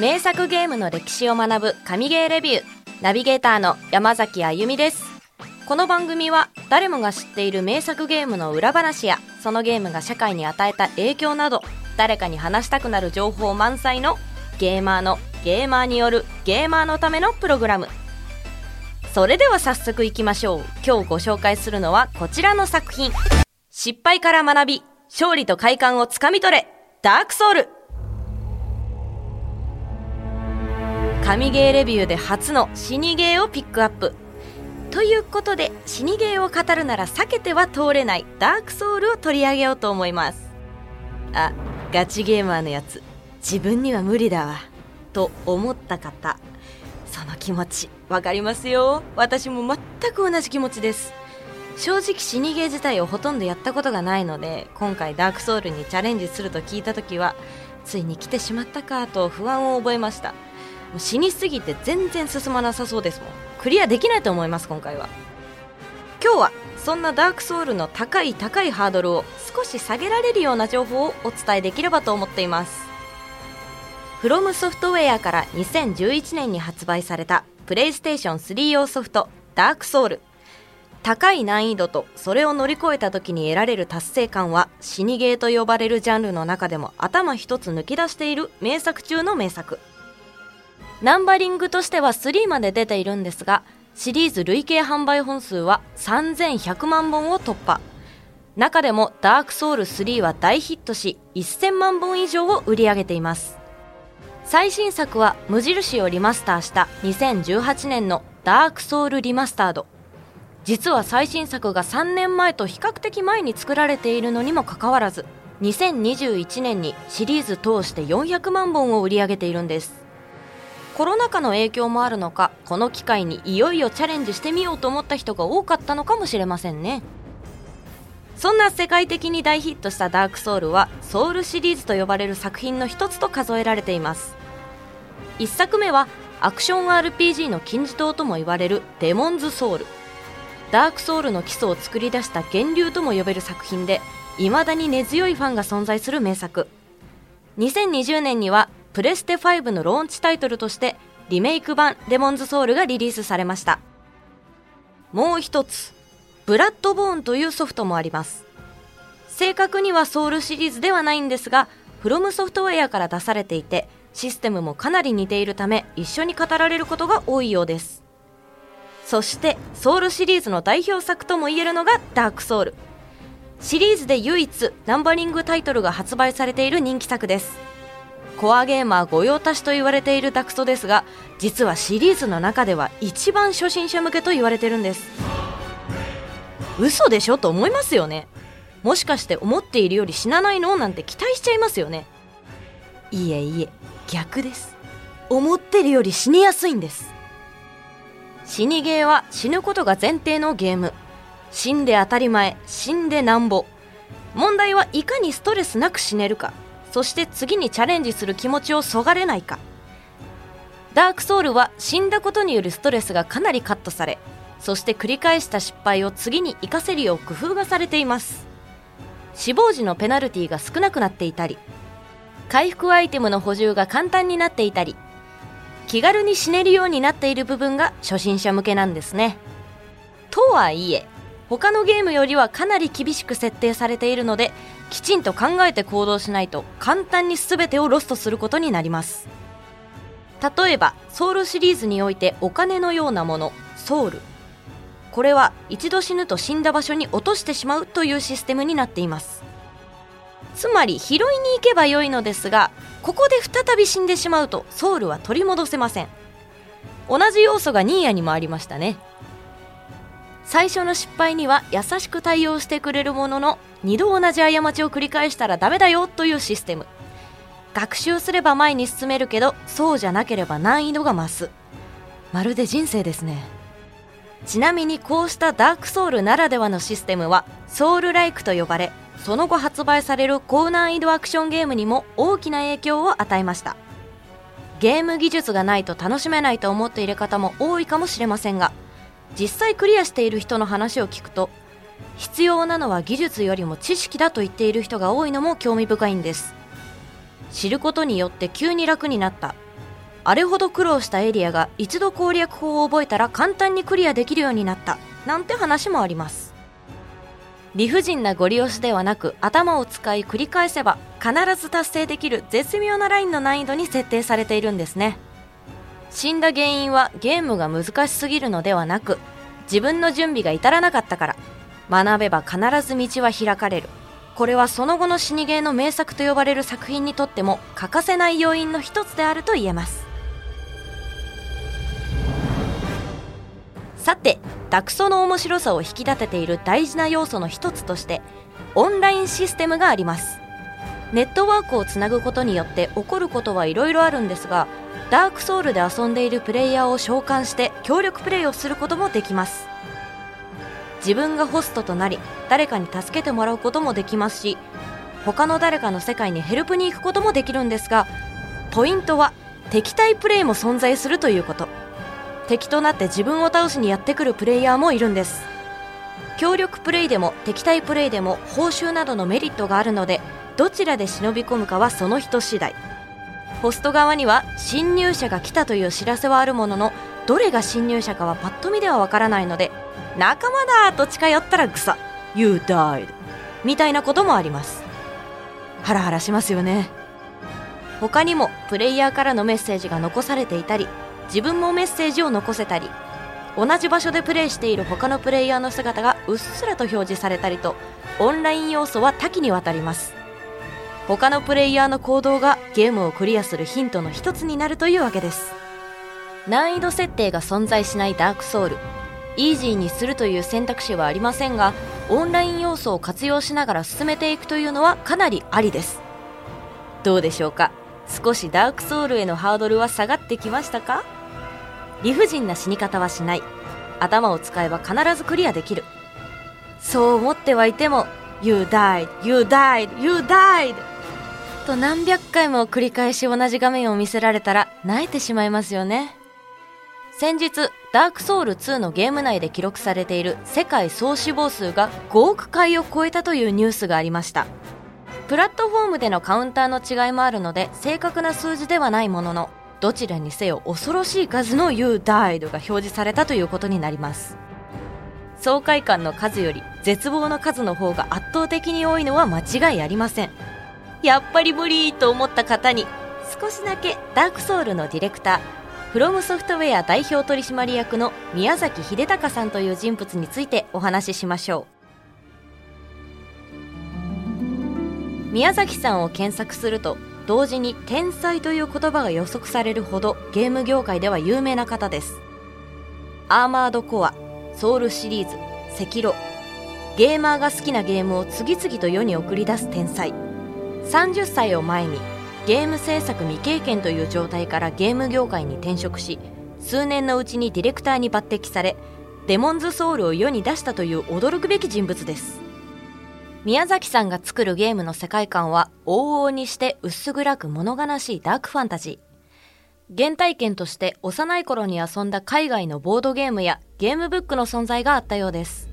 名作ゲームの歴史を学ぶ神ゲーレビューナビゲーターの山崎あゆみです。この番組は誰もが知っている名作ゲームの裏話やそのゲームが社会に与えた影響など誰かに話したくなる情報満載のゲーマーのゲーマーによるゲーマーのためのプログラム。それでは早速いきましょう。今日ご紹介するのはこちらの作品。失敗から学び勝利と快感をつかみ取れ。ダークソウル。神ゲーレビューで初の死にゲーをピックアップ。ということで死にゲーを語るなら避けては通れないダークソウルを取り上げようと思います。あガチゲーマーのやつ。自分には無理だわ。と思った方。その気持ちわかりますよ。私も全く同じ気持ちです。正直死にゲー自体をほとんどやったことがないので今回ダークソウルにチャレンジすると聞いた時はついに来てしまったかと不安を覚えました。もう死にすぎて全然進まなさそうですもん。クリアできないと思います今回は。今日はそんなダークソウルの高い高いハードルを少し下げられるような情報をお伝えできればと思っています。フロムソフトウェアから2011年に発売されたプレイステーション3用ソフトダークソウル。高い難易度とそれを乗り越えた時に得られる達成感は死にゲーと呼ばれるジャンルの中でも頭一つ抜き出している名作中の名作。ナンバリングとしては3まで出ているんですがシリーズ累計販売本数は3100万本を突破。中でもダークソウル3は大ヒットし1000万本以上を売り上げています。最新作は無印をリマスターした2018年のダークソウルリマスタード。実は最新作が3年前と比較的前に作られているのにもかかわらず2021年にシリーズ通して400万本を売り上げているんです。コロナ禍の影響もあるのかこの機会にいよいよチャレンジしてみようと思った人が多かったのかもしれませんね。そんな世界的に大ヒットしたダークソウルはソウルシリーズと呼ばれる作品の一つと数えられています。1作目はアクション RPG の金字塔とも言われるデモンズソウルダークソウルの基礎を作り出した源流とも呼べる作品で未だに根強いファンが存在する名作。2020年にはプレステ5のローンチタイトルとしてリメイク版デモンズソウルがリリースされました。もう一つブラッドボーンというソフトもあります。正確にはソウルシリーズではないんですがフロムソフトウェアから出されていてシステムもかなり似ているため一緒に語られることが多いようです。そしてソウルシリーズの代表作ともいえるのがダークソウル。シリーズで唯一ナンバリングタイトルが発売されている人気作です。コアゲーマー御用達と言われているダクソですが実はシリーズの中では一番初心者向けと言われてるんです。嘘でしょと思いますよね。もしかして思っているより死なないの？なんて期待しちゃいますよね。いえいえ逆です。思ってるより死にやすいんです。死にゲーは死ぬことが前提のゲーム。死んで当たり前死んでなんぼ。問題はいかにストレスなく死ねるか。そして次にチャレンジする気持ちをそがれないか。ダークソウルは死んだことによるストレスがかなりカットされそして繰り返した失敗を次に活かせるよう工夫がされています。死亡時のペナルティが少なくなっていたり回復アイテムの補充が簡単になっていたり気軽に死ねるようになっている部分が初心者向けなんですね。とはいえ他のゲームよりはかなり厳しく設定されているのできちんと考えて行動しないと簡単に全てをロストすることになります。例えばソウルシリーズにおいてお金のようなものソウル。これは一度死ぬと死んだ場所に落としてしまうというシステムになっています。つまり拾いに行けばよいのですがここで再び死んでしまうとソウルは取り戻せません。同じ要素がニーヤにもありましたね。最初の失敗には優しく対応してくれるものの2度同じ過ちを繰り返したらダメだよというシステム。学習すれば前に進めるけどそうじゃなければ難易度が増す。まるで人生ですね。ちなみにこうしたダークソウルならではのシステムはソウルライクと呼ばれその後発売される高難易度アクションゲームにも大きな影響を与えました。ゲーム技術がないと楽しめないと思っている方も多いかもしれませんが実際クリアしている人の話を聞くと必要なのは技術よりも知識だと言っている人が多いのも興味深いんです。知ることによって急に楽になった。あれほど苦労したエリアが一度攻略法を覚えたら簡単にクリアできるようになった。なんて話もあります。理不尽なゴリ押しではなく頭を使い繰り返せば必ず達成できる絶妙なラインの難易度に設定されているんですね。死んだ原因はゲームが難しすぎるのではなく自分の準備が至らなかったから。学べば必ず道は開かれる。これはその後の死にゲーの名作と呼ばれる作品にとっても欠かせない要因の一つであると言えます。さてダクソの面白さを引き立てている大事な要素の一つとしてオンラインシステムがあります。ネットワークをつなぐことによって起こることはいろいろあるんですがダークソウルで遊んでいるプレイヤーを召喚して協力プレイをすることもできます。自分がホストとなり誰かに助けてもらうこともできますし他の誰かの世界にヘルプに行くこともできるんですがポイントは敵対プレイも存在するということ。敵となって自分を倒しにやってくるプレイヤーもいるんです。協力プレイでも敵対プレイでも報酬などのメリットがあるのでどちらで忍び込むかはその人次第。ホスト側には侵入者が来たという知らせはあるもののどれが侵入者かはパッと見ではわからないので仲間だと近寄ったらグサ You died みたいなこともあります。ハラハラしますよね。他にもプレイヤーからのメッセージが残されていたり自分もメッセージを残せたり同じ場所でプレイしている他のプレイヤーの姿がうっすらと表示されたりとオンライン要素は多岐にわたります。他のプレイヤーの行動がゲームをクリアするヒントの一つになるというわけです。難易度設定が存在しないダークソウルイージーにするという選択肢はありませんがオンライン要素を活用しながら進めていくというのはかなりありです。どうでしょうか？少しダークソウルへのハードルは下がってきましたか？理不尽な死に方はしない。頭を使えば必ずクリアできる。そう思ってはいても You died, you died, you died! と何百回も繰り返し同じ画面を見せられたら泣いてしまいますよね。先日ダークソウル2のゲーム内で記録されている世界総死亡数が5億回を超えたというニュースがありました。プラットフォームでのカウンターの違いもあるので正確な数字ではないもののどちらにせよ恐ろしい数の You died が表示されたということになります。爽快感の数より絶望の数の方が圧倒的に多いのは間違いありません。やっぱり無理と思った方に少しだけダークソウルのディレクターフロムソフトウェア代表取締役の宮崎秀隆さんという人物についてお話ししましょう。宮崎さんを検索すると同時に天才という言葉が予測されるほどゲーム業界では有名な方です。アーマードコアソウルシリーズ赤炉ゲーマーが好きなゲームを次々と世に送り出す天才。30歳を前にゲーム制作未経験という状態からゲーム業界に転職し数年のうちにディレクターに抜擢されデモンズソウルを世に出したという驚くべき人物です宮崎さんが作るゲームの世界観は往々にして薄暗く物悲しいダークファンタジー。原体験として幼い頃に遊んだ海外のボードゲームやゲームブックの存在があったようです。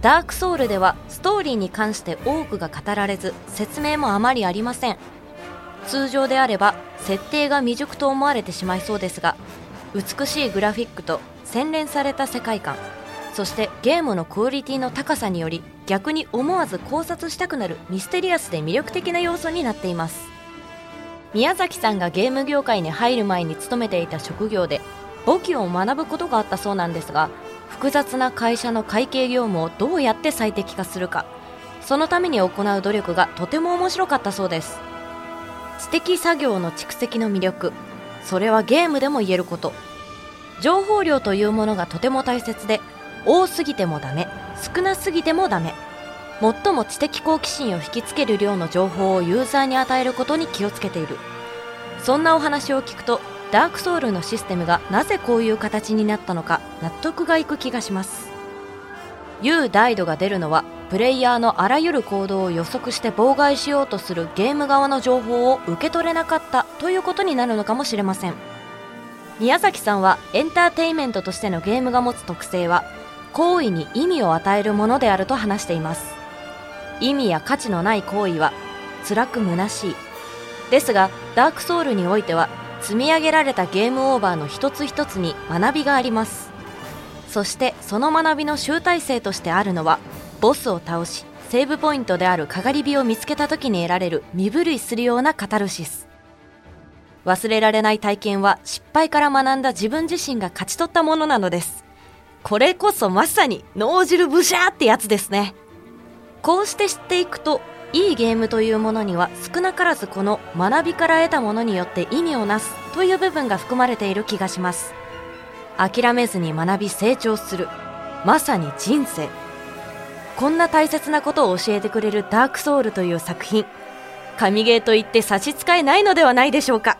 ダークソウルではストーリーに関して多くが語られず説明もあまりありません。通常であれば設定が未熟と思われてしまいそうですが美しいグラフィックと洗練された世界観そしてゲームのクオリティの高さにより逆に思わず考察したくなるミステリアスで魅力的な要素になっています宮崎さんがゲーム業界に入る前に勤めていた職業で簿記を学ぶことがあったそうなんですが複雑な会社の会計業務をどうやって最適化するか。そのために行う努力がとても面白かったそうです。知的作業の蓄積の魅力。それはゲームでも言えること。情報量というものがとても大切で多すぎてもダメ。少なすぎてもダメ。最も知的好奇心を引きつける量の情報をユーザーに与えることに気をつけている。そんなお話を聞くとダークソウルのシステムがなぜこういう形になったのか納得がいく気がします。U ダイドが出るのはプレイヤーのあらゆる行動を予測して妨害しようとするゲーム側の情報を受け取れなかったということになるのかもしれません。宮崎さんはエンターテインメントとしてのゲームが持つ特性は行為に意味を与えるものであると話しています。意味や価値のない行為は辛く虚しい。ですがダークソウルにおいては積み上げられたゲームオーバーの一つ一つに学びがあります。そしてその学びの集大成としてあるのはボスを倒しセーブポイントであるかがり火を見つけた時に得られる身震いするようなカタルシス。忘れられない体験は失敗から学んだ自分自身が勝ち取ったものなのです。これこそまさに脳汁ブシャーってやつですね。こうして知っていくといいゲームというものには少なからずこの学びから得たものによって意味をなすという部分が含まれている気がします。諦めずに学び成長する。まさに人生。こんな大切なことを教えてくれるダークソウルという作品。神ゲーと言って差し支えないのではないでしょうか。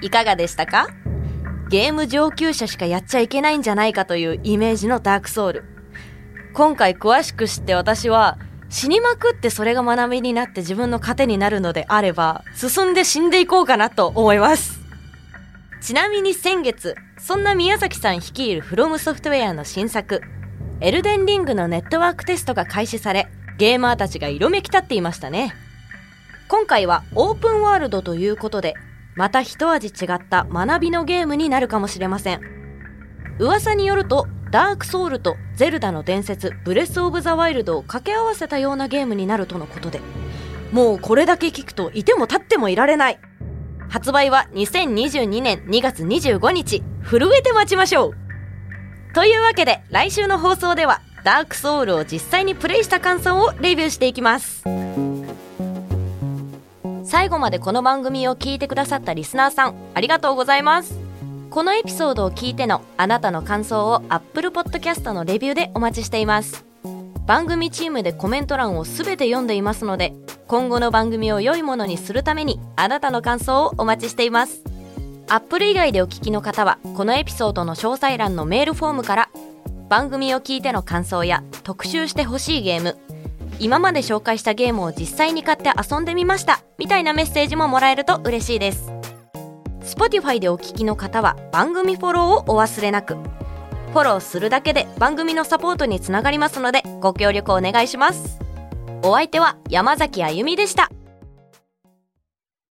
いかがでしたか？ゲーム上級者しかやっちゃいけないんじゃないかというイメージのダークソウル今回詳しく知って私は死にまくってそれが学びになって自分の糧になるのであれば進んで死んでいこうかなと思います。ちなみに先月そんな宮崎さん率いるフロムソフトウェアの新作エルデンリングのネットワークテストが開始されゲーマーたちが色めき立っていましたね。今回はオープンワールドということでまた一味違った学びのゲームになるかもしれません。噂によるとダークソウルとゼルダの伝説ブレス・オブ・ザ・ワイルドを掛け合わせたようなゲームになるとのことでもうこれだけ聞くといても立ってもいられない。発売は2022年2月25日震えて待ちましょう。というわけで来週の放送ではダークソウルを実際にプレイした感想をレビューしていきます。最後までこの番組を聞いてくださったリスナーさんありがとうございます。このエピソードを聞いてのあなたの感想を Apple Podcast のレビューでお待ちしています。番組チームでコメント欄を全て読んでいますので今後の番組を良いものにするためにあなたの感想をお待ちしています。アップル以外でお聞きの方はこのエピソードの詳細欄のメールフォームから番組を聞いての感想や特集してほしいゲーム今まで紹介したゲームを実際に買って遊んでみましたみたいなメッセージももらえると嬉しいです。Spotify でお聞きの方は番組フォローをお忘れなく。フォローするだけで番組のサポートにつながりますのでご協力お願いします。お相手は山崎あゆみでした。